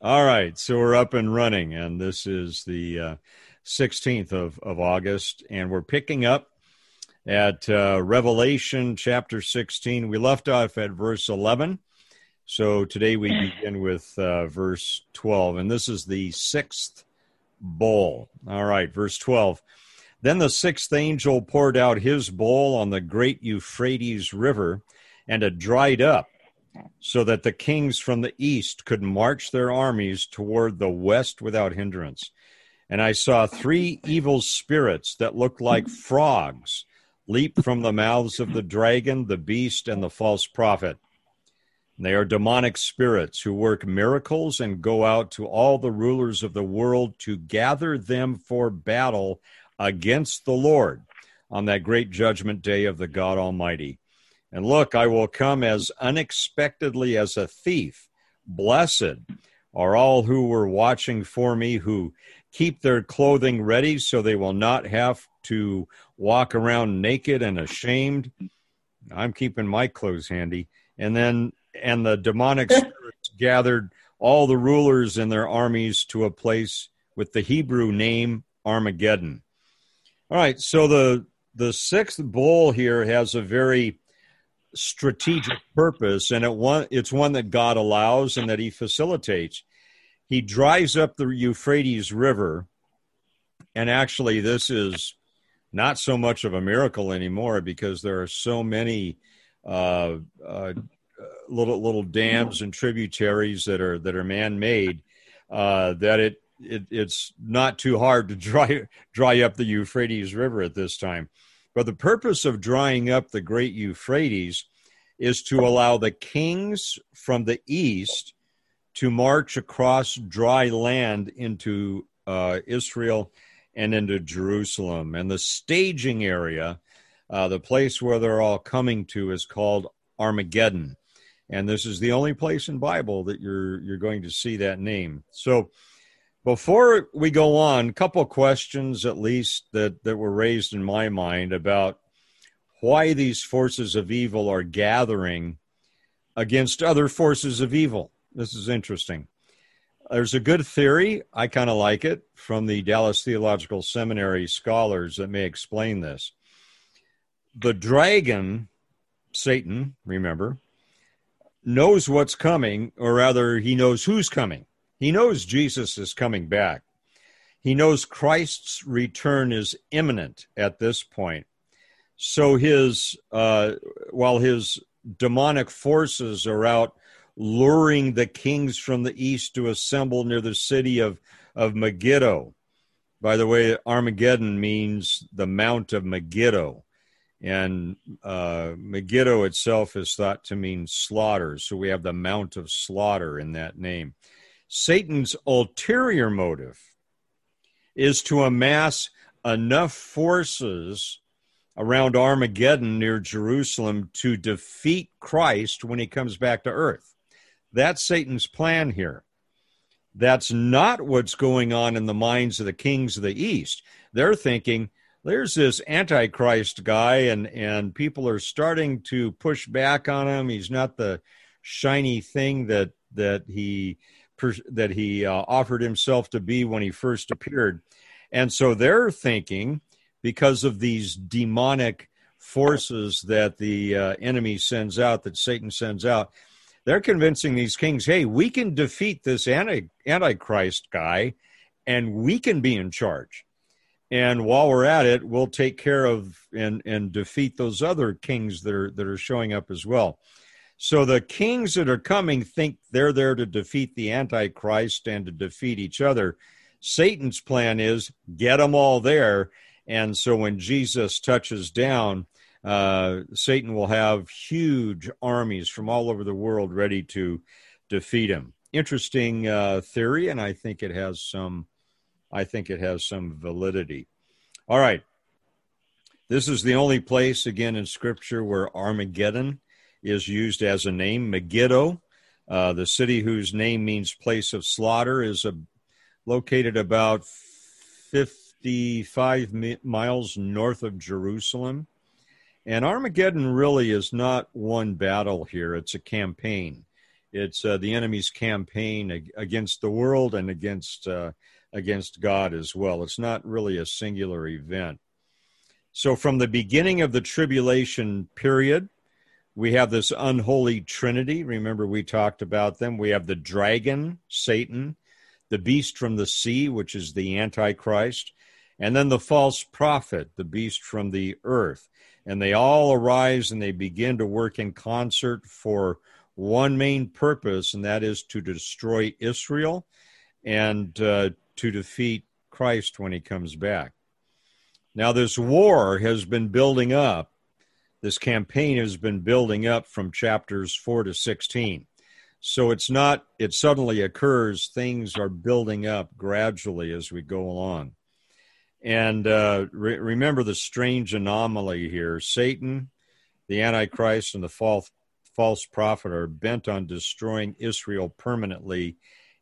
All right, so we're up and running, and this is the uh, 16th of, of August, and we're picking up at uh, Revelation chapter 16. We left off at verse 11, so today we begin with uh, verse 12, and this is the sixth bowl. All right, verse 12. Then the sixth angel poured out his bowl on the great Euphrates River, and it dried up so that the kings from the east could march their armies toward the west without hindrance. And I saw three evil spirits that looked like mm-hmm. frogs leap from the mouths of the dragon, the beast, and the false prophet. They are demonic spirits who work miracles and go out to all the rulers of the world to gather them for battle against the Lord on that great judgment day of the God Almighty. And look, I will come as unexpectedly as a thief. Blessed are all who were watching for me, who keep their clothing ready so they will not have to walk around naked and ashamed. I'm keeping my clothes handy. And then, and the demonic spirits gathered all the rulers and their armies to a place with the Hebrew name Armageddon. All right, so the the sixth bowl here has a very strategic purpose, and it one it's one that God allows and that He facilitates. He drives up the Euphrates River, and actually, this is not so much of a miracle anymore because there are so many uh, uh, little little dams and tributaries that are that are man made uh, that it, it it's not too hard to dry dry up the Euphrates River at this time. But the purpose of drying up the great Euphrates is to allow the kings from the east to march across dry land into uh, Israel and into Jerusalem. And the staging area, uh, the place where they're all coming to, is called Armageddon. And this is the only place in Bible that you're you're going to see that name. So before we go on, a couple questions at least that, that were raised in my mind about why these forces of evil are gathering against other forces of evil. This is interesting. There's a good theory, I kind of like it, from the Dallas Theological Seminary scholars that may explain this. The dragon, Satan, remember, knows what's coming, or rather, he knows who's coming. He knows Jesus is coming back. He knows Christ's return is imminent at this point. So his uh, while his demonic forces are out luring the kings from the east to assemble near the city of of Megiddo. By the way, Armageddon means the Mount of Megiddo, and uh, Megiddo itself is thought to mean slaughter. So we have the Mount of Slaughter in that name. Satan's ulterior motive is to amass enough forces around Armageddon near Jerusalem to defeat Christ when he comes back to earth. That's Satan's plan here. That's not what's going on in the minds of the kings of the East. They're thinking, there's this antichrist guy and and people are starting to push back on him he's not the shiny thing that that he that he uh, offered himself to be when he first appeared. And so they're thinking, because of these demonic forces that the uh, enemy sends out, that Satan sends out, they're convincing these kings, hey, we can defeat this anti- antichrist guy and we can be in charge. And while we're at it, we'll take care of and, and defeat those other kings that are that are showing up as well. So the kings that are coming think they're there to defeat the Antichrist and to defeat each other. Satan's plan is get them all there. And so when Jesus touches down, uh, Satan will have huge armies from all over the world ready to defeat him. Interesting uh, theory, and I think it has some. I think it has some validity. All right, this is the only place again in Scripture where Armageddon is used as a name. Megiddo, uh, the city whose name means place of slaughter, is a, located about 55 mi- miles north of Jerusalem. And Armageddon really is not one battle here, it's a campaign. It's uh, the enemy's campaign against the world and against uh, against God as well. It's not really a singular event. So, from the beginning of the tribulation period, we have this unholy trinity. Remember, we talked about them. We have the dragon, Satan, the beast from the sea, which is the Antichrist, and then the false prophet, the beast from the earth. And they all arise and they begin to work in concert for one main purpose, and that is to destroy Israel and uh, to defeat Christ when he comes back. Now, this war has been building up. This campaign has been building up from chapters 4 to 16. So it's not, it suddenly occurs, things are building up gradually as we go along. And uh, re- remember the strange anomaly here Satan, the Antichrist, and the false, false prophet are bent on destroying Israel permanently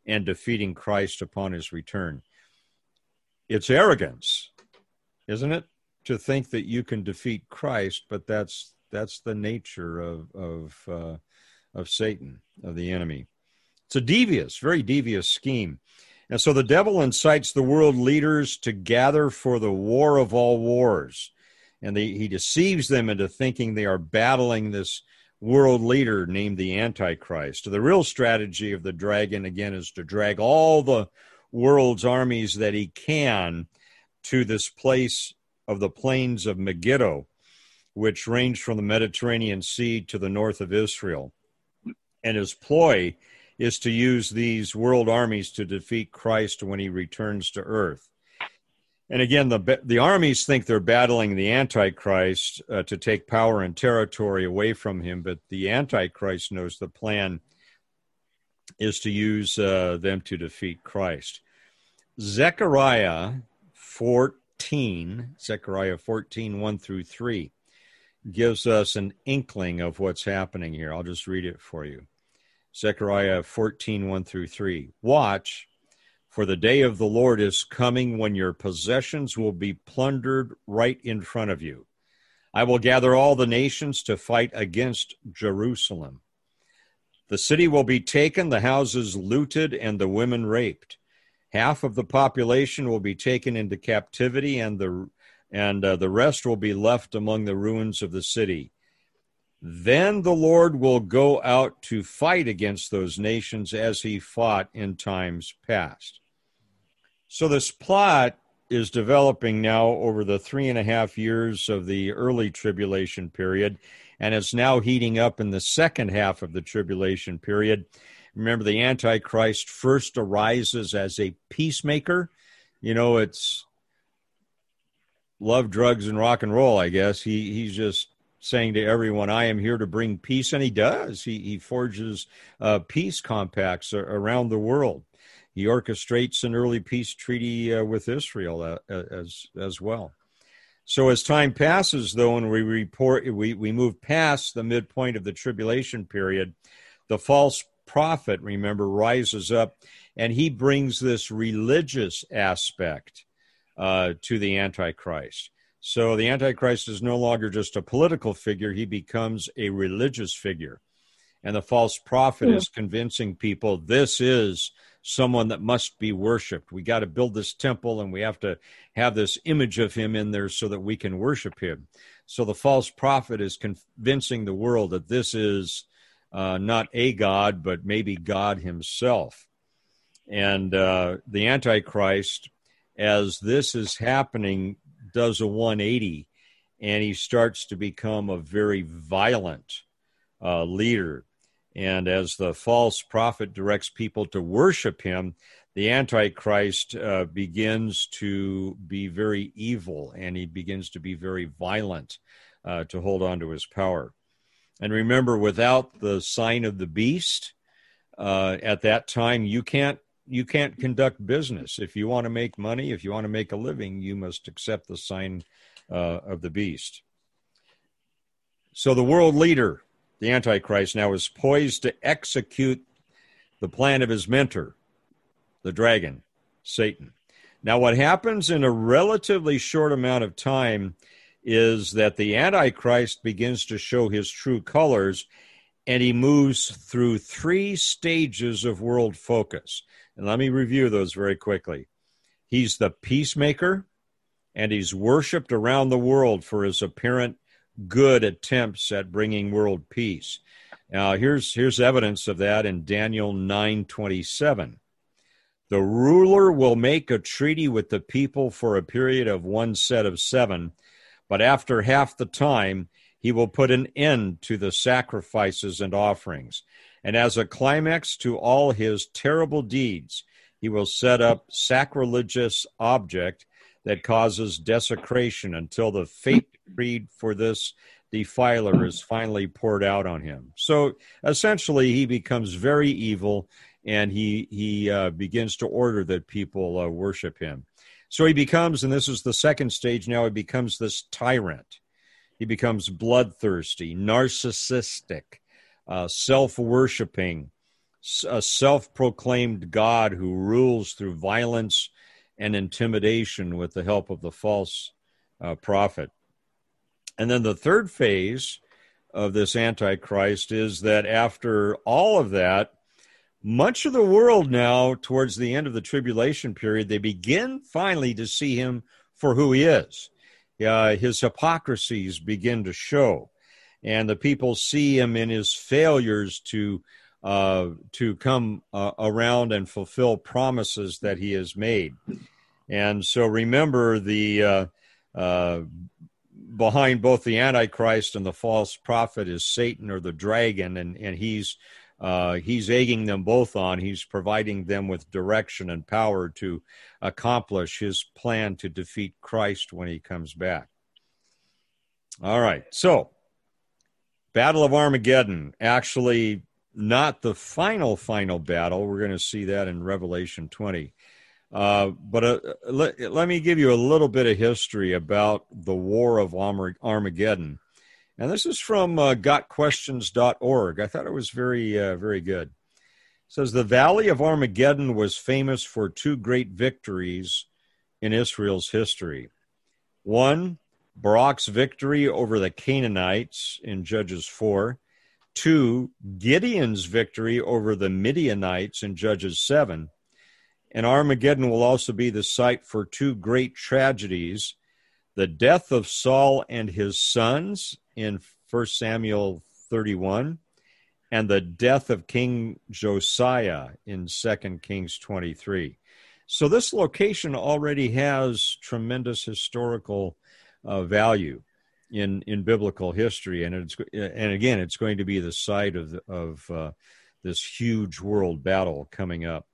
and defeating Christ upon his return. It's arrogance, isn't it, to think that you can defeat Christ, but that's that's the nature of of uh, of Satan, of the enemy. It's a devious, very devious scheme. And so the devil incites the world leaders to gather for the war of all wars. And they, he deceives them into thinking they are battling this world leader named the Antichrist. The real strategy of the dragon, again, is to drag all the world's armies that he can to this place of the plains of Megiddo, which range from the Mediterranean Sea to the north of Israel. And his ploy is to use these world armies to defeat Christ when he returns to earth. And again, the the armies think they're battling the Antichrist uh, to take power and territory away from him, but the Antichrist knows the plan is to use uh, them to defeat Christ. Zechariah 14, Zechariah 14, 1 through 3, gives us an inkling of what's happening here. I'll just read it for you. Zechariah 14, 1 through 3. Watch, for the day of the Lord is coming when your possessions will be plundered right in front of you. I will gather all the nations to fight against Jerusalem. The city will be taken, the houses looted, and the women raped. Half of the population will be taken into captivity, and the and uh, the rest will be left among the ruins of the city. Then the Lord will go out to fight against those nations as he fought in times past. So this plot is developing now over the three and a half years of the early tribulation period, and it's now heating up in the second half of the tribulation period. Remember, the Antichrist first arises as a peacemaker. You know, it's love, drugs, and rock and roll, I guess. He he's just saying to everyone, I am here to bring peace. And he does. He, he forges uh, peace compacts around the world. He orchestrates an early peace treaty uh, with Israel uh, as, as well. So as time passes, though, and we report, we, we move past the midpoint of the tribulation period, the false prophet, remember, rises up and he brings this religious aspect uh, to the Antichrist. So the Antichrist is no longer just a political figure, he becomes a religious figure. And the false prophet is convincing people this is someone that must be worshiped. We got to build this temple and we have to have this image of him in there so that we can worship him. So the false prophet is convincing the world that this is uh, not a God, but maybe God himself. And uh, the Antichrist, as this is happening, does a 180 and he starts to become a very violent uh, leader. And as the false prophet directs people to worship him, the Antichrist uh, begins to be very evil and he begins to be very violent uh, to hold on to his power. And remember, without the sign of the beast, uh, at that time, you can't you can't conduct business. If you want to make money, if you want to make a living, you must accept the sign uh, of the beast. So the world leader, the Antichrist, now is poised to execute the plan of his mentor, the dragon, Satan. Now, what happens in a relatively short amount of time is that the Antichrist begins to show his true colors and he moves through three stages of world focus. And let me review those very quickly. He's the peacemaker, and he's worshiped around the world for his apparent good attempts at bringing world peace. Now, here's here's evidence of that in Daniel 9:27. The ruler will make a treaty with the people for a period of one set of 7, but after half the time he will put an end to the sacrifices and offerings. And as a climax to all his terrible deeds, he will set up sacrilegious object that causes desecration until the fate decreed for this defiler is finally poured out on him. So essentially, he becomes very evil, and he he uh, begins to order that people uh, worship him. So he becomes, and this is the second stage now. He becomes this tyrant. He becomes bloodthirsty, narcissistic, uh, self worshiping, a self proclaimed God who rules through violence and intimidation with the help of the false uh, prophet. And then the third phase of this Antichrist is that after all of that, much of the world now, towards the end of the tribulation period, they begin finally to see him for who he is. Uh, his hypocrisies begin to show, and the people see him in his failures to uh, to come uh, around and fulfill promises that he has made. And so, remember the uh, uh, behind both the Antichrist and the false prophet is Satan or the dragon, and, and he's uh, he's egging them both on. He's providing them with direction and power to accomplish his plan to defeat Christ when he comes back. All right, so Battle of Armageddon, actually not the final, final battle. We're going to see that in Revelation 20. Uh, but uh, let, let me give you a little bit of history about the War of Armageddon. And this is from uh, gotquestions.org. I thought it was very, uh, very good. It says the Valley of Armageddon was famous for two great victories in Israel's history. One, Barak's victory over the Canaanites in Judges 4. Two, Gideon's victory over the Midianites in Judges 7. And Armageddon will also be the site for two great tragedies the death of Saul and his sons in 1 Samuel 31 and the death of King Josiah in 2 Kings 23. So this location already has tremendous historical uh, value in in biblical history, and it's and again, it's going to be the site of of uh, this huge world battle coming up.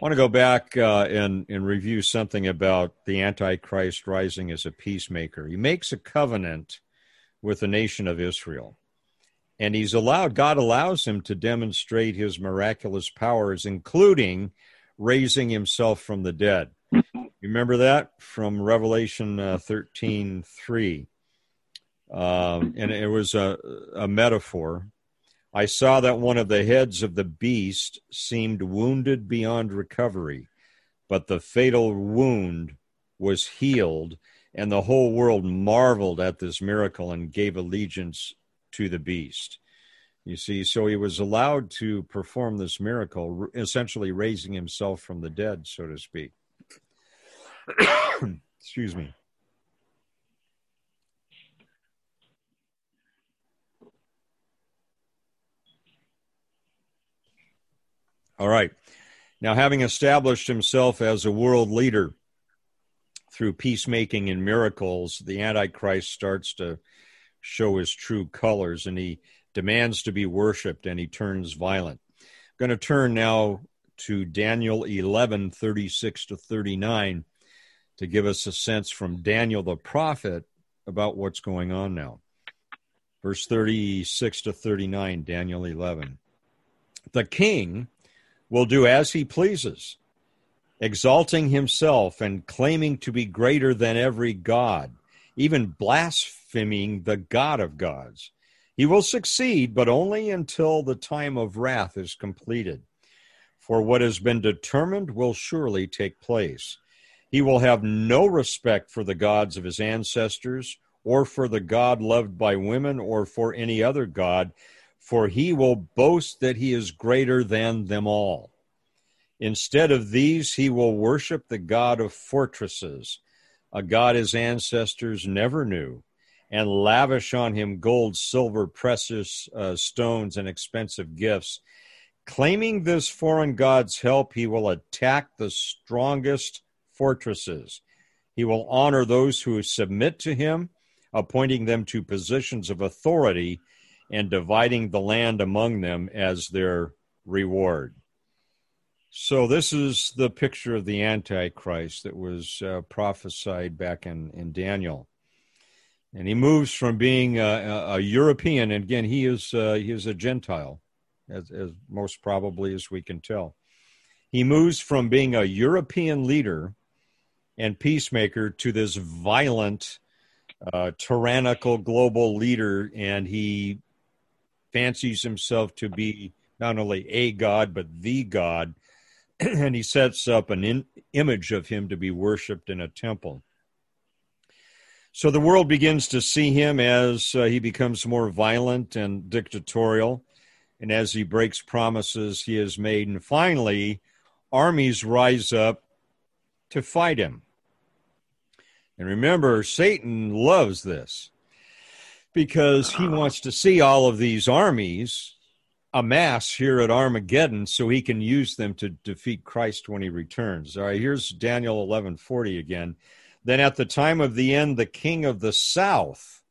I want to go back uh, and, and review something about the Antichrist rising as a peacemaker. He makes a covenant with the nation of Israel. And he's allowed, God allows him to demonstrate his miraculous powers, including raising himself from the dead. Remember that from Revelation uh, 13 3. Um, and it was a, a metaphor I saw that one of the heads of the beast seemed wounded beyond recovery, but the fatal wound was healed, and the whole world marveled at this miracle and gave allegiance to the beast. You see, so he was allowed to perform this miracle, essentially raising himself from the dead, so to speak. Excuse me. All right. Now, having established himself as a world leader through peacemaking and miracles, the Antichrist starts to show his true colors and he demands to be worshiped and he turns violent. I'm going to turn now to Daniel 11 36 to 39 to give us a sense from Daniel the prophet about what's going on now. Verse 36 to 39, Daniel 11. The king will do as he pleases, exalting himself and claiming to be greater than every god, even blaspheming the God of gods. He will succeed, but only until the time of wrath is completed. For what has been determined will surely take place. He will have no respect for the gods of his ancestors or for the God loved by women, or for any other God, for he will boast that he is greater than them all. Instead of these, he will worship the God of fortresses, a God his ancestors never knew, and lavish on him gold, silver, precious uh, stones, and expensive gifts. Claiming this foreign God's help, he will attack the strongest fortresses. He will honor those who submit to him, appointing them to positions of authority and dividing the land among them as their reward. So, this is the picture of the Antichrist that was uh, prophesied back in, in Daniel. And he moves from being a, a European, and again, he is, uh, he is a Gentile, as, as most probably as we can tell. He moves from being a European leader and peacemaker to this violent, uh, tyrannical global leader, and he fancies himself to be not only a god, but the God and he sets up an in, image of him to be worshiped in a temple. So the world begins to see him as uh, he becomes more violent and dictatorial, and as he breaks promises he has made. And finally, armies rise up to fight him. And remember, Satan loves this because he uh-huh. wants to see all of these armies amass here at Armageddon so he can use them to defeat Christ when he returns. All right, here's Daniel 11:40 again. Then at the time of the end the king of the south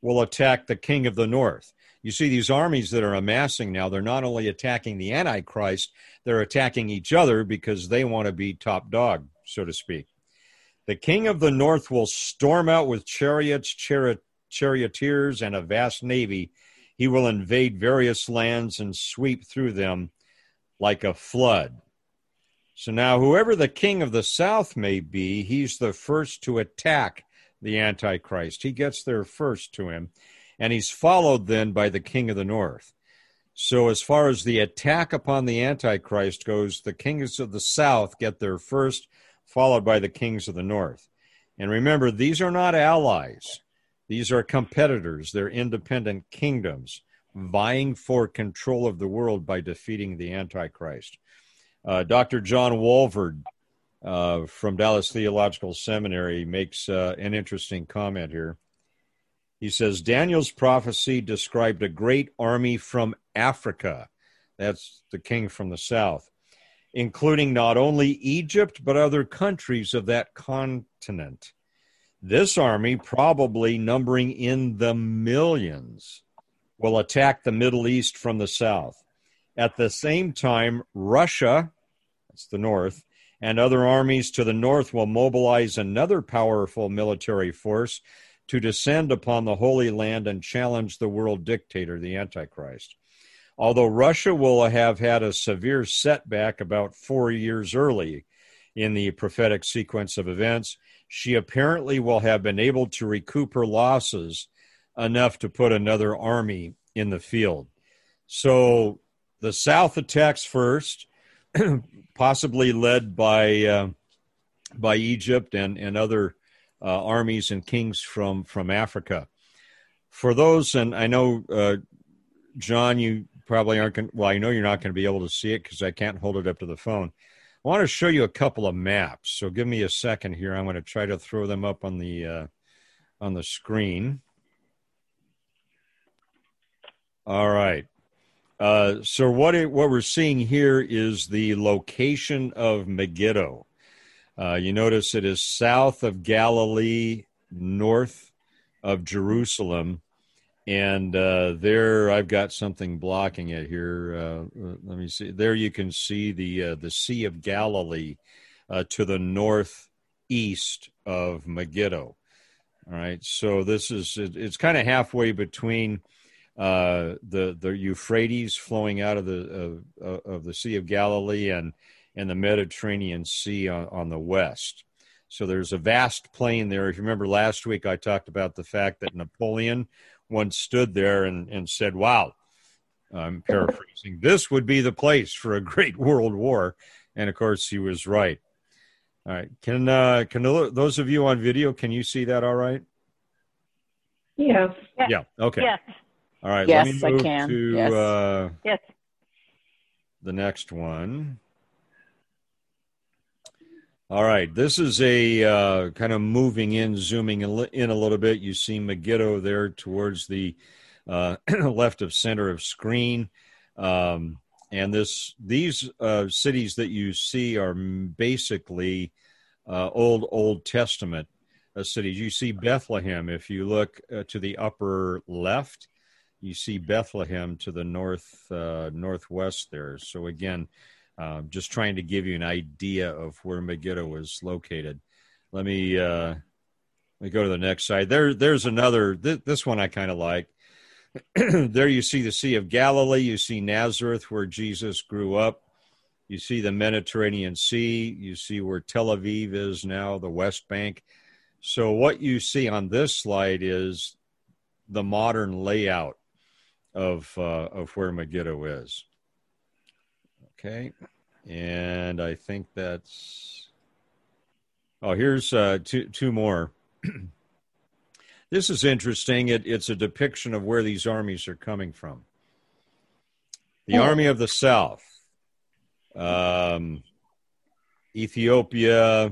will attack the king of the north. You see these armies that are amassing now, they're not only attacking the antichrist, they're attacking each other because they want to be top dog, so to speak. The king of the north will storm out with chariots, chari- charioteers and a vast navy he will invade various lands and sweep through them like a flood. So now, whoever the king of the south may be, he's the first to attack the Antichrist. He gets there first to him, and he's followed then by the king of the north. So, as far as the attack upon the Antichrist goes, the kings of the south get there first, followed by the kings of the north. And remember, these are not allies. These are competitors, they're independent kingdoms vying for control of the world by defeating the Antichrist. Uh, Dr. John Walvoord uh, from Dallas Theological Seminary makes uh, an interesting comment here. He says Daniel's prophecy described a great army from Africa. That's the king from the south, including not only Egypt, but other countries of that continent. This army, probably numbering in the millions, will attack the Middle East from the south. At the same time, Russia, that's the north, and other armies to the north will mobilize another powerful military force to descend upon the Holy Land and challenge the world dictator, the Antichrist. Although Russia will have had a severe setback about four years early in the prophetic sequence of events, she apparently will have been able to recoup her losses enough to put another army in the field. So the South attacks first, possibly led by uh, by Egypt and and other uh, armies and kings from from Africa. For those, and I know uh, John, you probably aren't. Gonna, well, I know you're not going to be able to see it because I can't hold it up to the phone. I want to show you a couple of maps. So give me a second here. I'm going to try to throw them up on the uh, on the screen. All right. Uh, so what it, what we're seeing here is the location of Megiddo. Uh, you notice it is south of Galilee, north of Jerusalem, and uh, there I've got something blocking it here. Uh, uh, let me see. There you can see the uh, the Sea of Galilee uh, to the northeast of Megiddo. All right, so this is it, it's kind of halfway between uh, the the Euphrates flowing out of the of the Sea of Galilee and and the Mediterranean Sea on, on the west. So there's a vast plain there. If you remember last week, I talked about the fact that Napoleon once stood there and, and said, Wow, I'm paraphrasing, this would be the place for a great world war. And of course, he was right. All right. Can, uh, can those of you on video, can you see that all right? Yes. Yeah. yeah. Okay. Yes. All right. Yes, let me move I can. to yes. uh, yes. the next one. All right, this is a uh, kind of moving in, zooming in a little bit. You see Megiddo there towards the uh, left of center of screen, um, and this these uh, cities that you see are basically uh, old Old Testament uh, cities. You see Bethlehem if you look uh, to the upper left. You see Bethlehem to the north northwest there. So again uh, just trying to give you an idea of where Megiddo is located. Let me uh, let me go to the next side. There, there's another. Th- this one I kind of like. there you see the Sea of Galilee. You see Nazareth, where Jesus grew up. You see the Mediterranean Sea. You see where Tel Aviv is now, the West Bank. So what you see on this slide is the modern layout of uh, of where Megiddo is. Okay. And I think that's. Oh, here's uh, two, two more. this is interesting. It, it's a depiction of where these armies are coming from. The oh. Army of the South, um, Ethiopia, uh,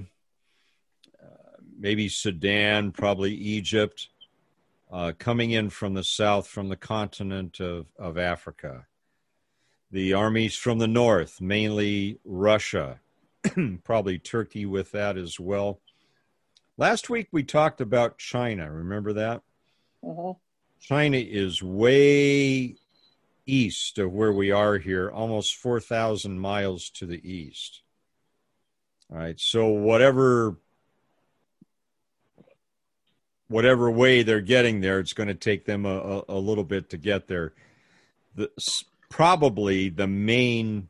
maybe Sudan, probably Egypt, uh, coming in from the south, from the continent of, of Africa the armies from the north, mainly Russia, probably Turkey with that as well. Last week we talked about China. Remember that? Mm-hmm. China is way east of where we are here, almost 4,000 miles to the east. All right. So whatever whatever way they're getting there, it's going to take them a, a, a little bit to get there. The probably the main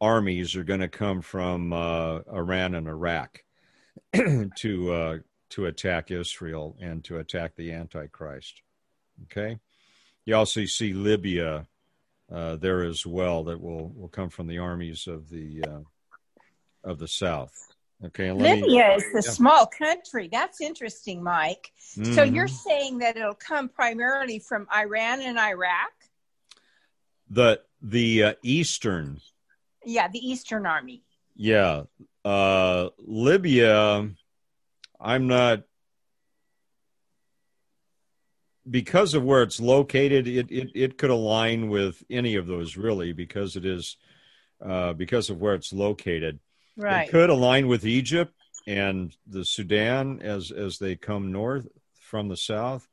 armies are going to come from uh, Iran and Iraq to uh, to attack Israel and to attack the Antichrist. Okay, you also see Libya uh, there as well that will will come from the armies of the uh, of the South. Okay, Libya me, is a yeah. small country. That's interesting, Mike. Mm-hmm. So you're saying that it'll come primarily from Iran and Iraq? The the uh, eastern. Yeah the eastern army. Yeah uh libya i'm not because of where it's located it it, it could align with any of those really because it is uh because of where it's located. Right. it could align with egypt and the sudan as as they come north from the south.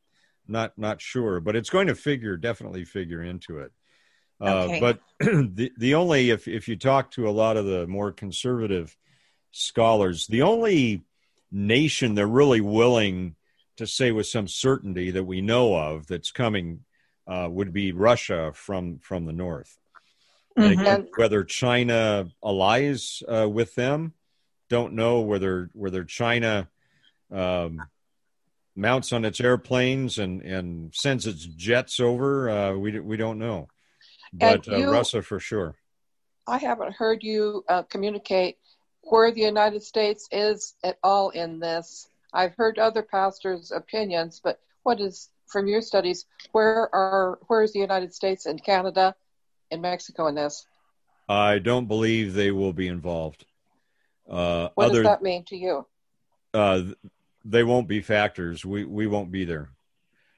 Not not sure but it's going to figure definitely figure into it uh, okay. but the the only if if you talk to a lot of the more conservative scholars, the only nation they're really willing to say with some certainty that we know of that's coming uh, would be Russia from from the north. Mm-hmm. Whether China allies uh, with them, don't know. Whether whether China um, mounts on its airplanes and and sends its jets over, uh, we we don't know but uh, you, uh, Russia for sure. I haven't heard you uh, communicate where the United States is at all in this. I've heard other pastors' opinions, but what is from your studies? Where are where is the United States and Canada and Mexico in this? I don't believe they will be involved. Uh, what other, does that mean to you? Uh, they won't be factors. We we won't be there.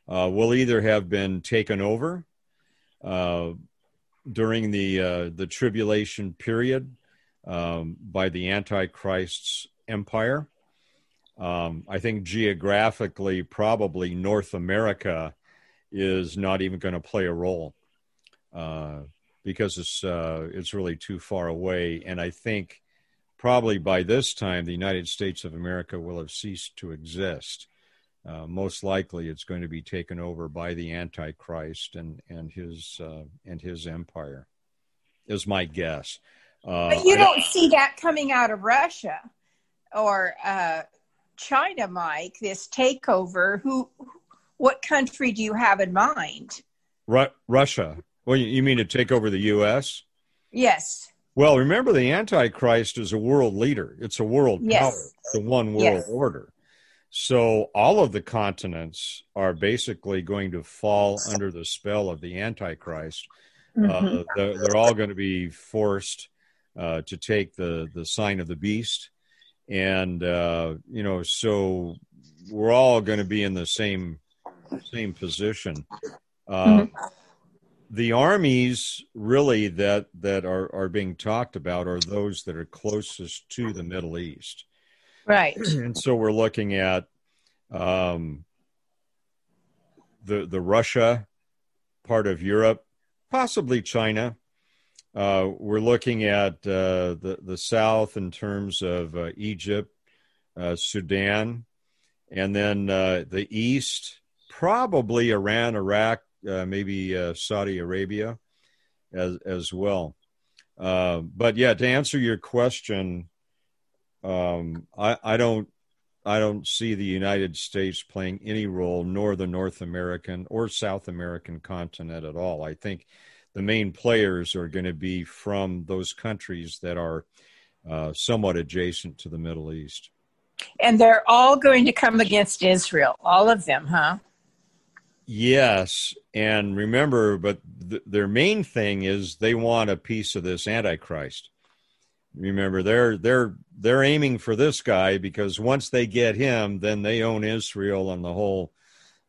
Uh, we'll either have been taken over uh, during the uh, the tribulation period um, by the Antichrist's empire. Um, I think geographically, probably North America is not even going to play a role uh, because it's uh, it's really too far away. And I think probably by this time, the United States of America will have ceased to exist uh, most likely it's going to be taken over by the Antichrist and and his uh, and his empire, is my guess. Uh, but you don't see that coming out of Russia or uh, China, Mike. This takeover. Who? What country do you have in mind? Ru- Russia. Well, you mean to take over the U.S.? Yes. Well, remember the Antichrist is a world leader. It's a world yes. power. It's a one world yes. order. So all of the continents are basically going to fall under the spell of the Antichrist. Mm-hmm. Uh, they're, they're, all going to be forced uh, to take the the sign of the beast, and uh, you know, so we're all going to be in the same same position. Uh, mm-hmm. The armies really that that are are being talked about are those that are closest to the Middle East, right? And so we're looking at um, the the Russia part of Europe, possibly China. Uh, we're looking at uh, the the south in terms of uh, Egypt, uh, Sudan, and then uh, the east, probably Iran, Iraq, uh, maybe Saudi Arabia, as as well. but yeah, to answer your question, um, I, I don't I don't see the United States playing any role, nor the North American or South American continent at all. I think the main players are going to be from those countries that are uh, somewhat adjacent to the Middle East. And they're all going to come against Israel, all of them, huh? Yes. And remember, but th- their main thing is they want a piece of this Antichrist. Remember, they're they're they're aiming for this guy because once they get him, then they own Israel and the whole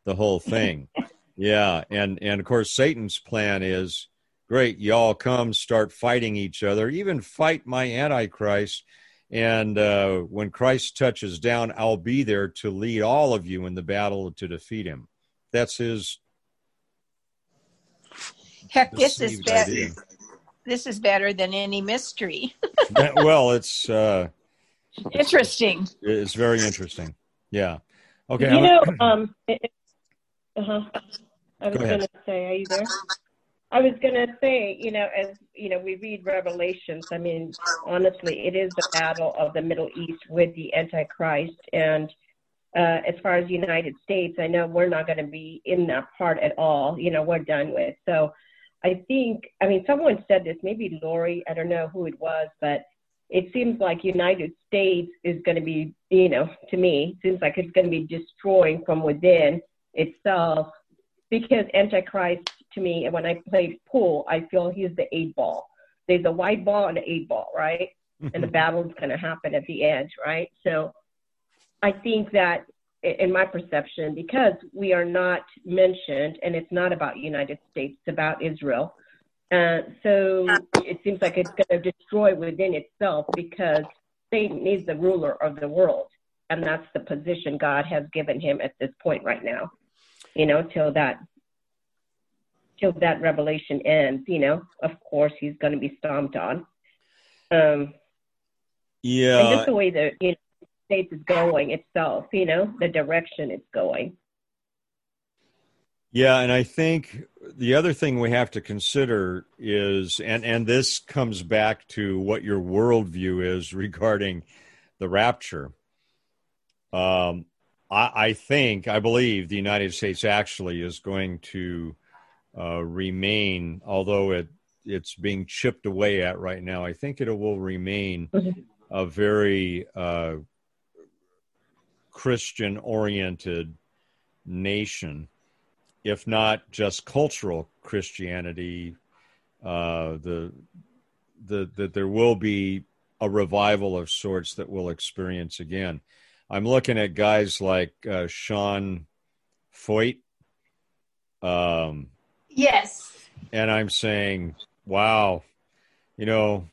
the whole thing. yeah, and and of course Satan's plan is great. Y'all come start fighting each other, even fight my Antichrist. And uh, when Christ touches down, I'll be there to lead all of you in the battle to defeat him. That's his. Heck, this is better. This is better than any mystery. well, it's uh, interesting. It's very interesting. Yeah. Okay. You know, um, uh-huh. I was going to say, are you there? I was going to say, you know, as you know, we read Revelations. I mean, honestly, it is the battle of the Middle East with the Antichrist. And uh, as far as the United States, I know we're not going to be in that part at all. You know, we're done with. So I think, I mean, someone said this, maybe Lori, I don't know who it was, but it seems like United States is going to be, you know, to me, seems like it's going to be destroying from within itself because Antichrist, to me, and when I play pool, I feel he's the eight ball. There's a white ball and an eight ball, right? and the battle's going to happen at the edge, right? So I think that in my perception, because we are not mentioned, and it's not about United States, it's about Israel. Uh, so it seems like it's going to destroy within itself because Satan is the ruler of the world, and that's the position God has given him at this point right now. You know, till that till that revelation ends. You know, of course, he's going to be stomped on. Um, yeah, and just the way the you know, States is going itself, you know, the direction it's going. Yeah, and I think the other thing we have to consider is, and, and this comes back to what your worldview is regarding the rapture. Um, I, I, think, I believe the United States actually is going to uh, remain, although it it's being chipped away at right now. I think it will remain mm-hmm. a very uh, Christian oriented nation, if not just cultural Christianity, uh, the the that there will be a revival of sorts that we'll experience again. I'm looking at guys like uh, Sean Feucht. Um, yes. And I'm saying, wow, you know,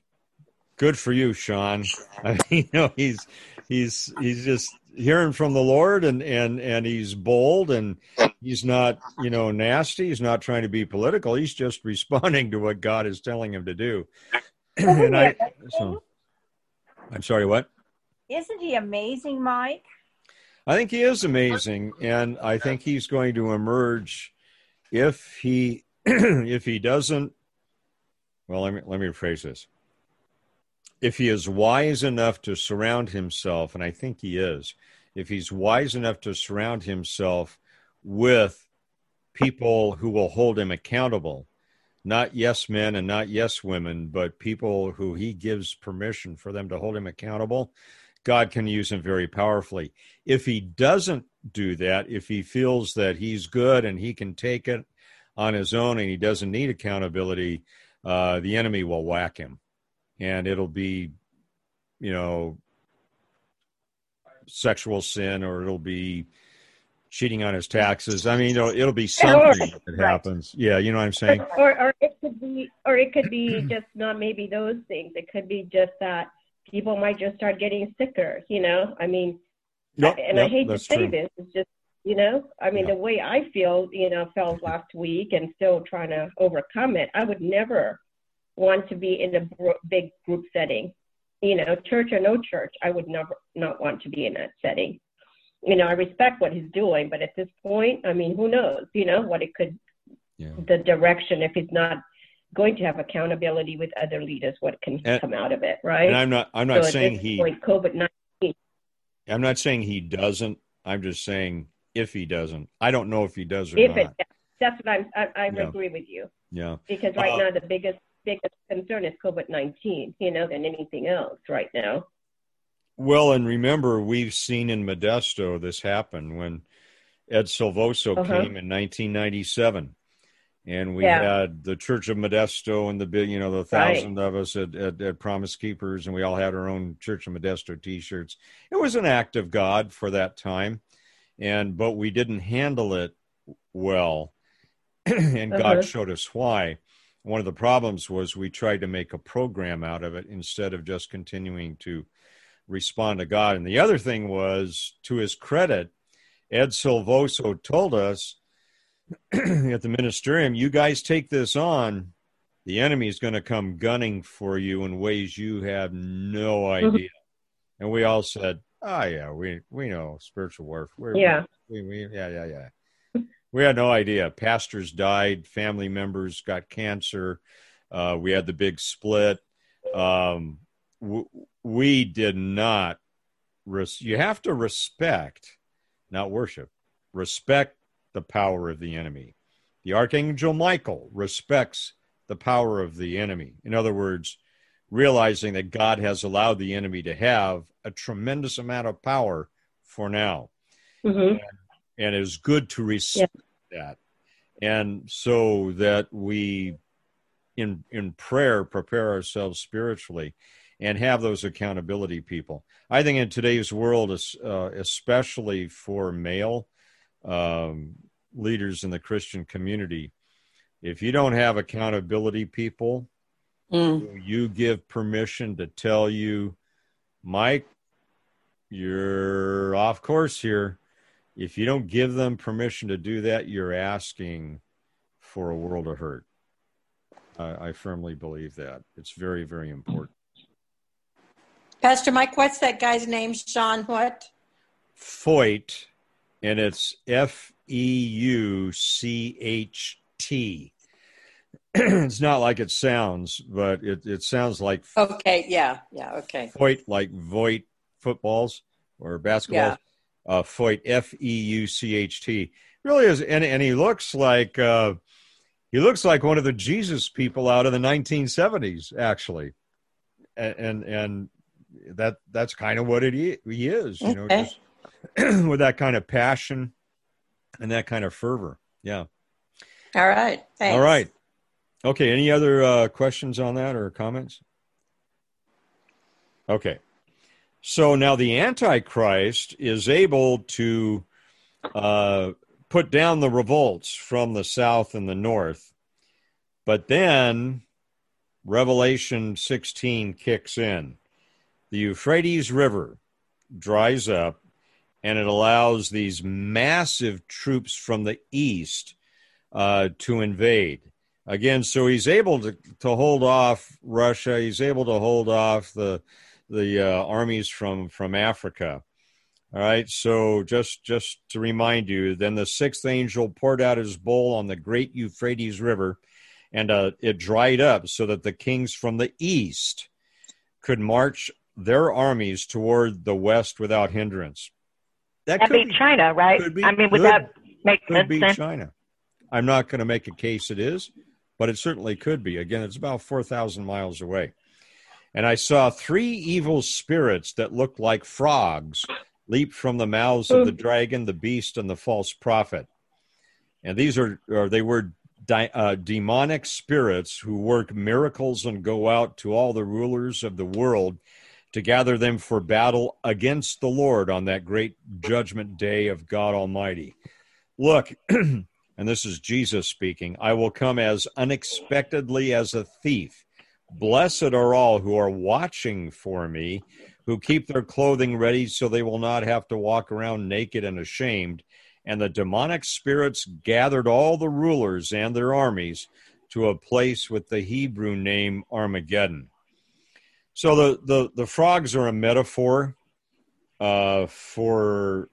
good for you, Sean. I mean, you know, he's he's he's just hearing from the Lord and and and he's bold and he's not you know nasty. He's not trying to be political. He's just responding to what God is telling him to do. and I so I'm sorry, what? Isn't he amazing, Mike? I think he is amazing, and I think he's going to emerge if he if he doesn't. Well, let me let me rephrase this if he is wise enough to surround himself, and I think he is, if he's wise enough to surround himself with people who will hold him accountable, not yes men and not yes women, but people who he gives permission for them to hold him accountable, God can use him very powerfully. If he doesn't do that, if he feels that he's good and he can take it on his own and he doesn't need accountability, uh, the enemy will whack him. And it'll be, you know, sexual sin or it'll be cheating on his taxes. I mean, it'll, it'll be something that happens. Yeah, you know what I'm saying? Or, or it could be, or it could be just not maybe those things. It could be just that people might just start getting sicker. You know, I mean, Yep, and yep, I hate to say true. this, it's just you know, I mean, Yeah. the way I feel, you know, felt last week, and still trying to overcome it. I would never want to be in a bro- big group setting. You know, church or no church, I would never not want to be in that setting. You know, I respect what he's doing, but at this point, I mean, who knows? You know, what it could, Yeah. the direction if he's not going to have accountability with other leaders, what can And- come out of it, right? And I'm not I'm not so saying he COVID nineteen. I'm not saying he doesn't. I'm just saying if he doesn't. I don't know if he does or If it, that's what I'm, I, I agree with you Yeah. because right Uh, now the biggest biggest concern is COVID nineteen, you know, than anything else right now. Well, and remember, we've seen in Modesto this happen when Ed Silvoso Uh-huh. came in 1997, and we Yeah. had the Church of Modesto and the big, you know, the Right. thousand of us at, at, at Promise Keepers, and we all had our own Church of Modesto T-shirts. It was an act of God for that time, and but we didn't handle it well, and Uh-huh. God showed us why. One of the problems was we tried to make a program out of it instead of just continuing to respond to God. And the other thing was, to his credit, Ed Silvoso told us at the ministerium, you guys take this on, the enemy is going to come gunning for you in ways you have no mm-hmm. idea. And we all said, oh, yeah, we, we know spiritual warfare. Yeah. We, we, yeah, yeah, yeah. We had no idea. Pastors died, family members got cancer. Uh, we had the big split. Um, w- we did not. Res- you have to respect, not worship. Respect the power of the enemy. The archangel Michael respects the power of the enemy. In other words, realizing that God has allowed the enemy to have a tremendous amount of power for now hmm and it is good to respect that. And so that we in in prayer prepare ourselves spiritually and have those accountability people. I think in today's world uh, especially for male um, leaders in the christian community if you don't have accountability people Mm. you give permission to tell you mike you're off course here if you don't give them permission to do that, you're asking for a world of hurt. I, I firmly believe that. It's very, very important. Pastor Mike, what's that guy's name? Sean what? Feucht, and it's F E U C H T. It's not like it sounds, but it, it sounds like Okay, yeah, yeah, okay. Feucht, like Voit footballs or basketballs. Yeah. Uh, Feucht, F E U C H T. Really is, and, and he looks like uh, he looks like one of the Jesus people out of the 1970s, actually, and and, and that that's kind of what it i- he is, you know, Okay. just with that kind of passion and that kind of fervor. Yeah. All right. Thanks. All right. Okay. Any other uh, questions on that or comments? Okay. So now the Antichrist is able to uh, put down the revolts from the south and the north, but then Revelation 16 kicks in. The Euphrates River dries up, and it allows these massive troops from the east uh, to invade again. So he's able to, to hold off Russia. He's able to hold off the the uh, armies from from Africa. All right. So just just to remind you, then the sixth angel poured out his bowl on the great Euphrates River, and uh, it dried up so that the kings from the east could march their armies toward the west without hindrance. That That'd could be China, right? could be I mean, would good. that make could be sense? China. I'm not going to make a case it is, but it certainly could be. Again, it's about 4,000 miles away. And I saw three evil spirits that looked like frogs leap from the mouths of the dragon, the beast, and the false prophet. And these are, or they were di- uh, demonic spirits who work miracles and go out to all the rulers of the world to gather them for battle against the Lord on that great judgment day of God Almighty. Look, and this is Jesus speaking I will come as unexpectedly as a thief. Blessed are all who are watching for me, who keep their clothing ready so they will not have to walk around naked and ashamed. And the demonic spirits gathered all the rulers and their armies to a place with the Hebrew name Armageddon. So the, the, the frogs are a metaphor uh, for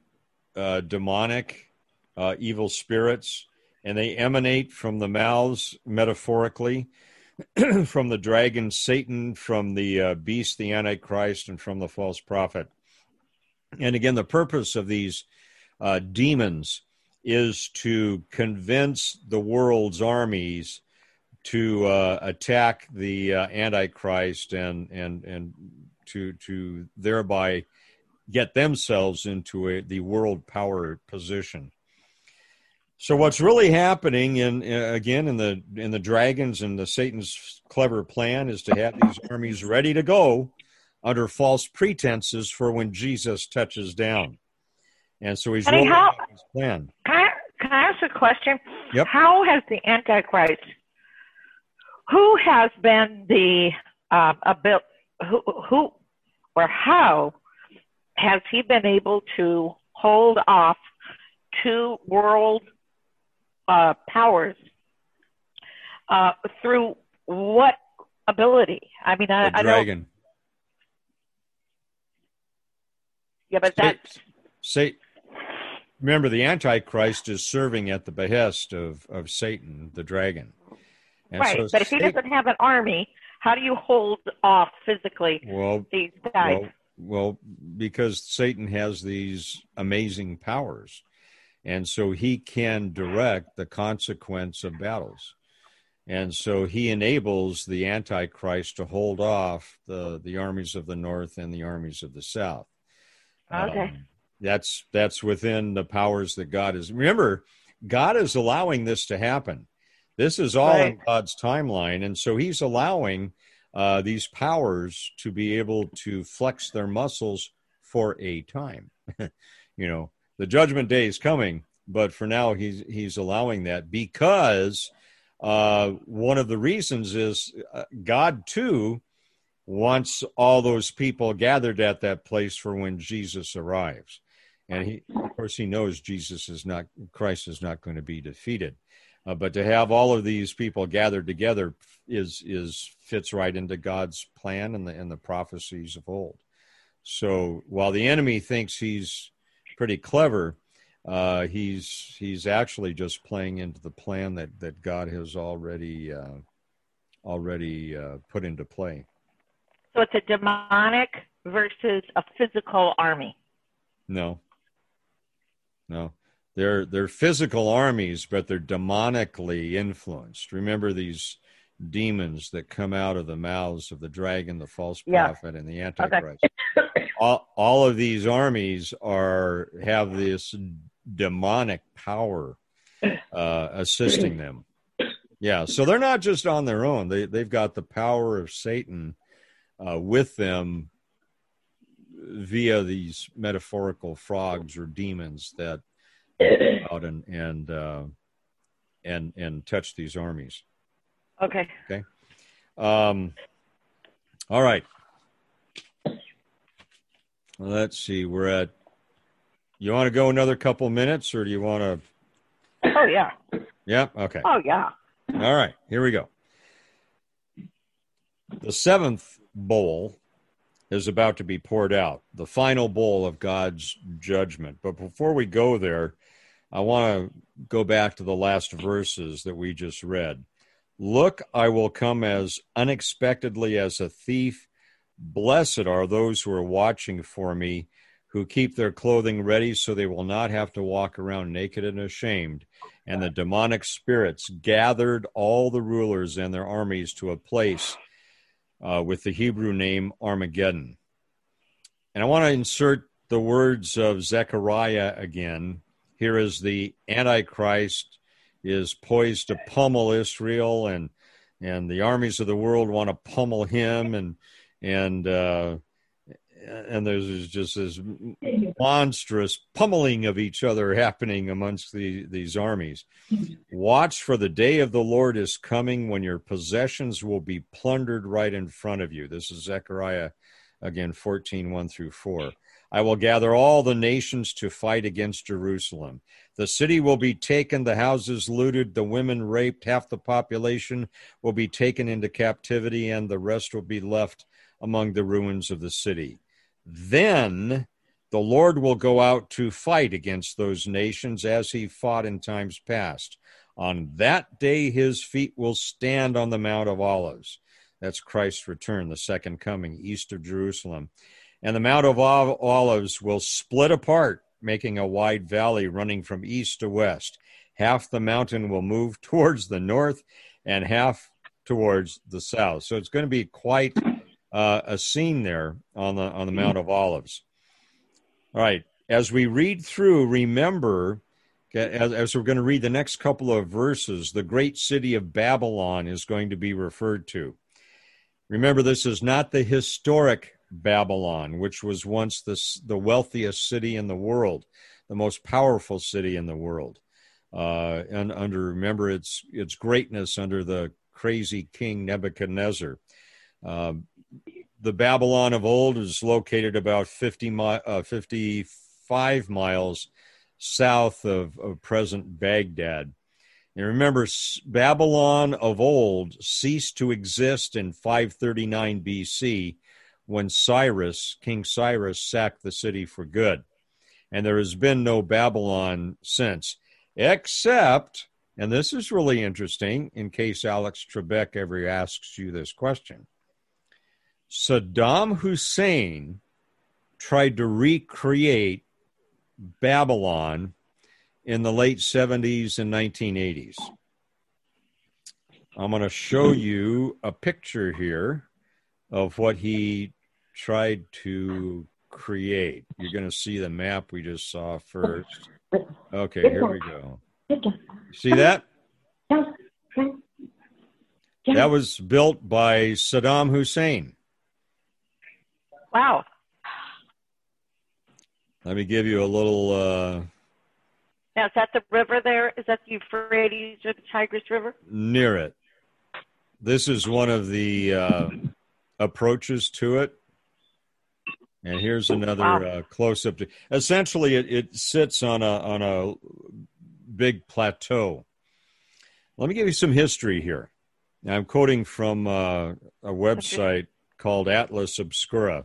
uh, demonic uh, evil spirits, and they emanate from the mouths, metaphorically, from the dragon Satan, from the uh, beast, the Antichrist, and from the false prophet. And again, the purpose of these uh, demons is to convince the world's armies to uh, attack the uh, Antichrist and and and to to thereby get themselves into a, the world power position. So what's really happening in uh, again in the in the dragons and the Satan's clever plan is to have these armies ready to go under false pretenses for when Jesus touches down. And so he's Honey, rolling how, out his plan. Can I, can I ask a question? Yep. How has the Antichrist, who has been the uh, abil- who, who or how has he been able to hold off two world uh, powers uh, through what ability? I mean, I, The I dragon. Yeah, but that's Say, remember, the Antichrist is serving at the behest of, of Satan, the dragon. And right. so but if he Satan- doesn't have an army, how do you hold off physically well, these guys? well, well, because Satan has these amazing powers, and so he can direct the consequence of battles, and so he enables the Antichrist to hold off the the armies of the north and the armies of the south. Okay. Um, that's that's within the powers that God is. Remember, God is allowing this to happen. This is all in God's timeline, and so He's allowing uh, these powers to be able to flex their muscles for a time. you know, the judgment day is coming, but for now, He's He's allowing that because uh, one of the reasons is uh, God too wants all those people gathered at that place for when Jesus arrives. And he, of course, he knows Jesus is not, Christ is not going to be defeated. Uh, but to have all of these people gathered together is is fits right into God's plan and the and the prophecies of old. So while the enemy thinks he's pretty clever, uh, he's he's actually just playing into the plan that that God has already uh, already uh, put into play. So it's a demonic versus a physical army. No. No. They're they're physical armies, but they're demonically influenced. Remember these demons that come out of the mouths of the dragon, the false Yeah. prophet, and the antichrist. All, all of these armies are have this demonic power uh, assisting them. Yeah, so they're not just on their own. They they've got the power of Satan uh, with them via these metaphorical frogs or demons that go out and and uh, and and touch these armies. Okay. Um, all right. Let's see. We're at. You want to go another couple minutes, or do you want to? Oh yeah. Yeah. Okay. Oh yeah. All right, here we go. The seventh bowl is about to be poured out, the final bowl of God's judgment. But before we go there, I want to go back to the last verses that we just read. Look, I will come as unexpectedly as a thief. Blessed are those who are watching for me, who keep their clothing ready so they will not have to walk around naked and ashamed and the demonic spirits gathered all the rulers and their armies to a place uh, with the Hebrew name Armageddon. And I want to insert the words of Zechariah again. Here is the Antichrist is poised to pummel Israel, and and the armies of the world want to pummel him, and and uh, and there's just this monstrous pummeling of each other happening amongst the, these armies. Watch for the day of the Lord is coming when your possessions will be plundered right in front of you. This is Zechariah again 14 1 through 4. I will gather all the nations to fight against Jerusalem. The city will be taken, the houses looted, the women raped, half the population will be taken into captivity, and the rest will be left among the ruins of the city. Then the Lord will go out to fight against those nations as he fought in times past. On that day, his feet will stand on the Mount of Olives. That's Christ's return, the second coming, east of Jerusalem. And the Mount of Olives will split apart, making a wide valley running from east to west. Half the mountain will move towards the north and half towards the south. So it's going to be quite uh, a scene there on the on the Mount of Olives. All right, as we read through, remember as, as we're going to read the next couple of verses, the great city of Babylon is going to be referred to. Remember, this is not the historic Babylon, which was once the, the wealthiest city in the world, the most powerful city in the world. Uh, and under, remember, its, its greatness under the crazy king Nebuchadnezzar. Uh, the Babylon of old is located about 50 mi- uh, 55 miles south of, of present Baghdad. And remember, Babylon of old ceased to exist in 539 BC when Cyrus, King Cyrus, sacked the city for good. And there has been no Babylon since, except, and this is really interesting in case Alex Trebek ever asks you this question Saddam Hussein tried to recreate Babylon in the late 70s and 1980s. I'm going to show you a picture here of what he tried to create. You're going to see the map we just saw first. Okay, here we go. See that? That was built by Saddam Hussein. Wow. Let me give you a little. Uh, now, is that the river there? Is that the Euphrates or the Tigris River? Near it. This is one of the uh, approaches to it. And here's another wow. uh, close up. To, essentially, it, it sits on a on a big plateau. Let me give you some history here. Now, I'm quoting from uh, a website called Atlas Obscura.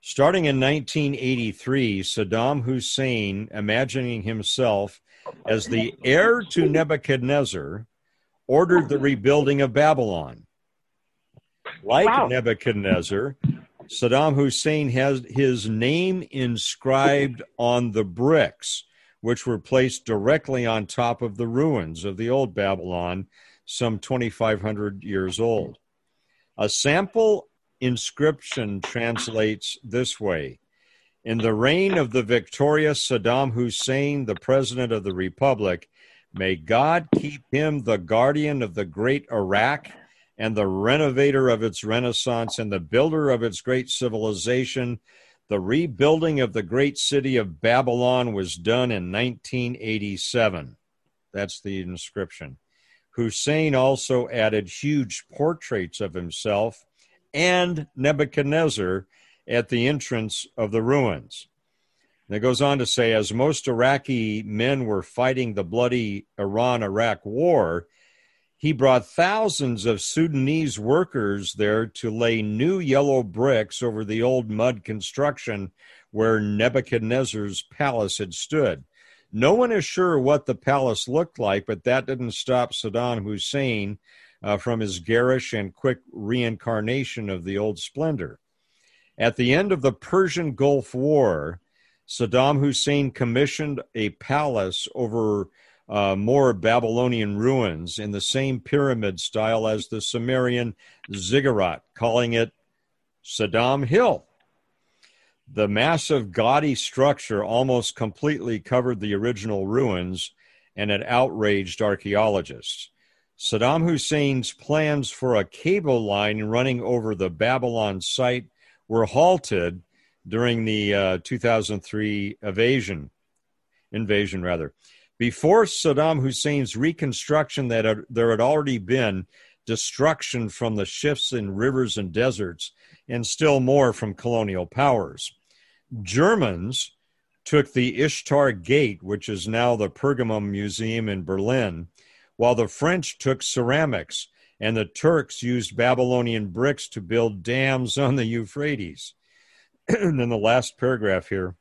Starting in 1983, Saddam Hussein, imagining himself as the heir to Nebuchadnezzar, ordered the rebuilding of Babylon. Like wow. Nebuchadnezzar, Saddam Hussein has his name inscribed on the bricks, which were placed directly on top of the ruins of the old Babylon, some 2,500 years old. A sample inscription translates this way In the reign of the victorious Saddam Hussein, the President of the Republic, may God keep him the guardian of the great Iraq and the renovator of its renaissance and the builder of its great civilization. The rebuilding of the great city of Babylon was done in 1987. That's the inscription. Hussein also added huge portraits of himself and Nebuchadnezzar at the entrance of the ruins. And it goes on to say, as most Iraqi men were fighting the bloody Iran Iraq war, he brought thousands of Sudanese workers there to lay new yellow bricks over the old mud construction where Nebuchadnezzar's palace had stood. No one is sure what the palace looked like, but that didn't stop Saddam Hussein uh, from his garish and quick reincarnation of the old splendor. At the end of the Persian Gulf War, Saddam Hussein commissioned a palace over uh, more Babylonian ruins in the same pyramid style as the Sumerian ziggurat, calling it Saddam Hill. The massive, gaudy structure almost completely covered the original ruins and it outraged archaeologists. Saddam Hussein's plans for a cable line running over the Babylon site were halted during the uh, 2003 invasion. Invasion, rather. Before Saddam Hussein's reconstruction, that had, there had already been destruction from the shifts in rivers and deserts, and still more from colonial powers. Germans took the Ishtar Gate, which is now the Pergamon Museum in Berlin, while the French took ceramics and the Turks used Babylonian bricks to build dams on the Euphrates. and then the last paragraph here.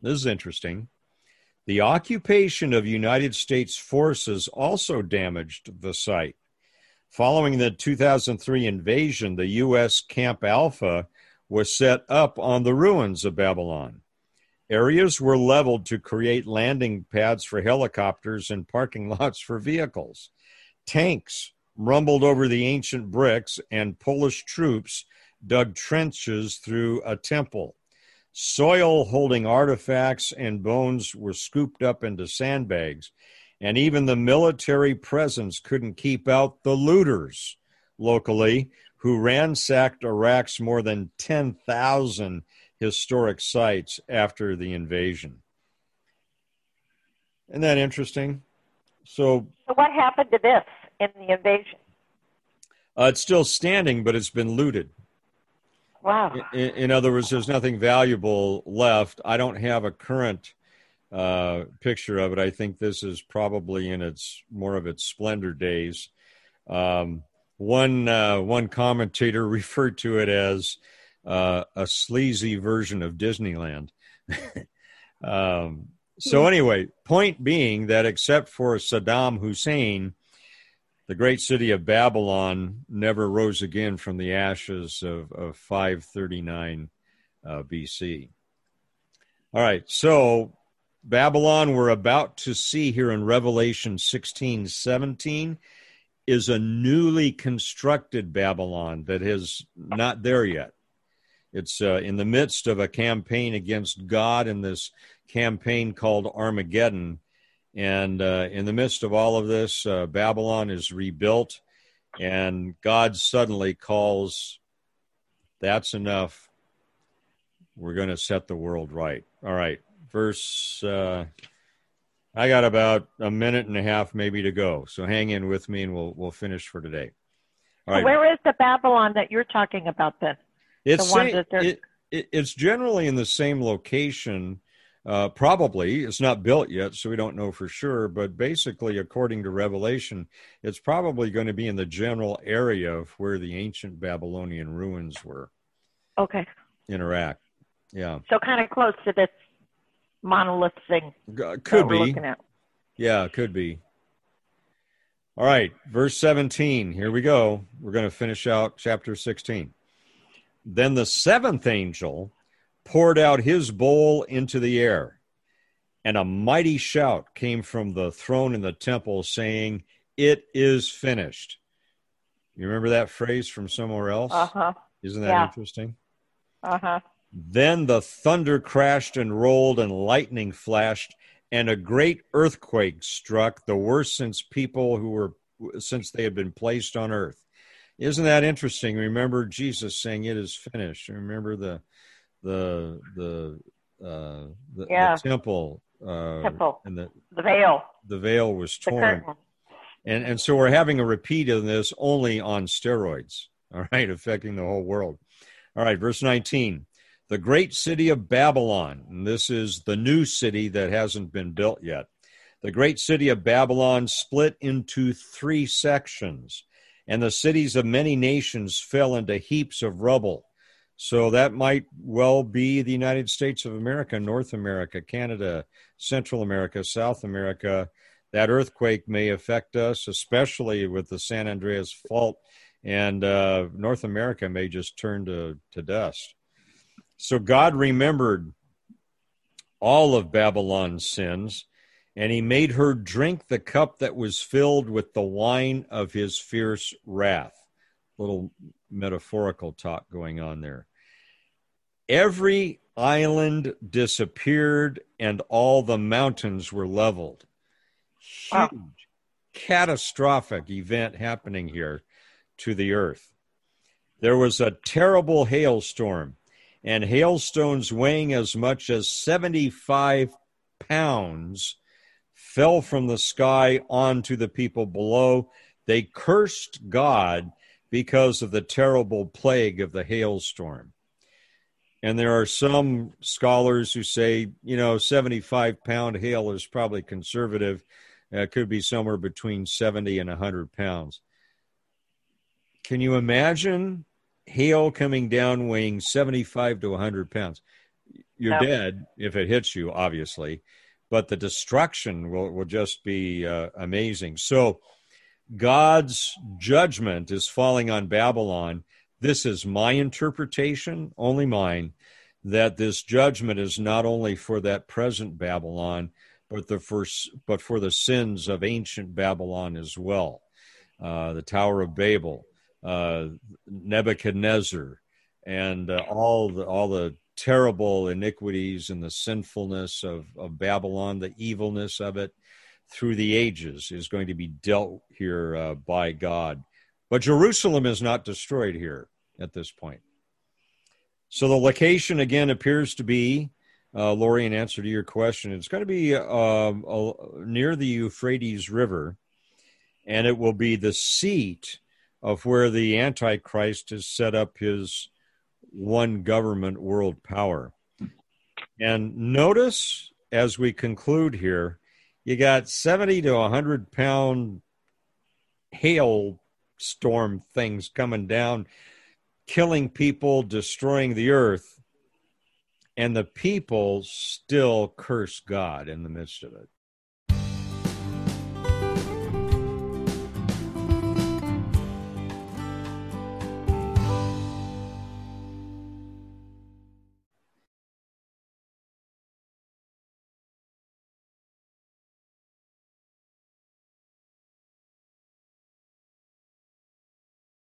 This is interesting. The occupation of United States forces also damaged the site. Following the 2003 invasion, the U.S. Camp Alpha was set up on the ruins of Babylon. Areas were leveled to create landing pads for helicopters and parking lots for vehicles. Tanks rumbled over the ancient bricks, and Polish troops dug trenches through a temple. Soil holding artifacts and bones were scooped up into sandbags, and even the military presence couldn't keep out the looters locally who ransacked Iraq's more than 10,000 historic sites after the invasion. Isn't that interesting? So, so what happened to this in the invasion? Uh, it's still standing, but it's been looted. Wow. In, in, other words, there's nothing valuable left. I don't have a current uh, picture of it. I think this is probably in its more of its splendor days. Um, one uh, one commentator referred to it as uh, a sleazy version of Disneyland. um, so hmm. anyway, point being that except for Saddam Hussein, the great city of Babylon never rose again from the ashes of, of 539 uh, BC. All right, so Babylon, we're about to see here in Revelation 16 17, is a newly constructed Babylon that is not there yet. It's uh, in the midst of a campaign against God in this campaign called Armageddon and uh, in the midst of all of this, uh, Babylon is rebuilt, and God suddenly calls, That's enough. We're going to set the world right. All right. Verse, uh, I got about a minute and a half maybe to go. So hang in with me and we'll, we'll finish for today. All right. Where is the Babylon that you're talking about then? It's, the same, it, it, it's generally in the same location uh, probably it's not built yet, so we don't know for sure. But basically, according to Revelation, it's probably going to be in the general area of where the ancient Babylonian ruins were. Okay. In Iraq, yeah. So kind of close to this monolith thing. Uh, could be. Yeah, could be. All right, verse 17. Here we go. We're going to finish out chapter 16. Then the seventh angel poured out his bowl into the air, and a mighty shout came from the throne in the temple saying, It is finished. You remember that phrase from somewhere else? Uh huh. Isn't that yeah. interesting? Uh huh. Then the thunder crashed and rolled, and lightning flashed, and a great earthquake struck, the worst since people who were since they had been placed on earth. Isn't that interesting? Remember Jesus saying, "It is finished." Remember the the the uh, the, yeah. the temple, uh, temple and the the veil. The veil was torn, and and so we're having a repeat of this only on steroids. All right, affecting the whole world. All right, verse nineteen. The great city of Babylon, and this is the new city that hasn't been built yet. The great city of Babylon split into three sections, and the cities of many nations fell into heaps of rubble. So that might well be the United States of America, North America, Canada, Central America, South America. That earthquake may affect us, especially with the San Andreas fault, and uh, North America may just turn to, to dust. So God remembered all of Babylon's sins and he made her drink the cup that was filled with the wine of his fierce wrath. Little metaphorical talk going on there. Every island disappeared and all the mountains were leveled. Huge, wow. catastrophic event happening here to the earth. There was a terrible hailstorm, and hailstones weighing as much as 75 pounds fell from the sky onto the people below. They cursed God because of the terrible plague of the hailstorm. And there are some scholars who say, you know, 75 pound hail is probably conservative. Uh, it could be somewhere between 70 and 100 pounds. Can you imagine hail coming down weighing 75 to 100 pounds? You're no. dead if it hits you, obviously but the destruction will, will just be uh, amazing. So God's judgment is falling on Babylon. This is my interpretation, only mine, that this judgment is not only for that present Babylon, but the first, but for the sins of ancient Babylon as well. Uh, the Tower of Babel, uh, Nebuchadnezzar, and uh, all the all the terrible iniquities and the sinfulness of, of Babylon, the evilness of it through the ages is going to be dealt here uh, by God. But Jerusalem is not destroyed here at this point. So the location again appears to be, uh, Lori, in answer to your question, it's going to be uh, near the Euphrates River, and it will be the seat of where the Antichrist has set up his one government world power. And notice as we conclude here, you got 70 to 100 pound hail storm things coming down, killing people, destroying the earth, and the people still curse God in the midst of it.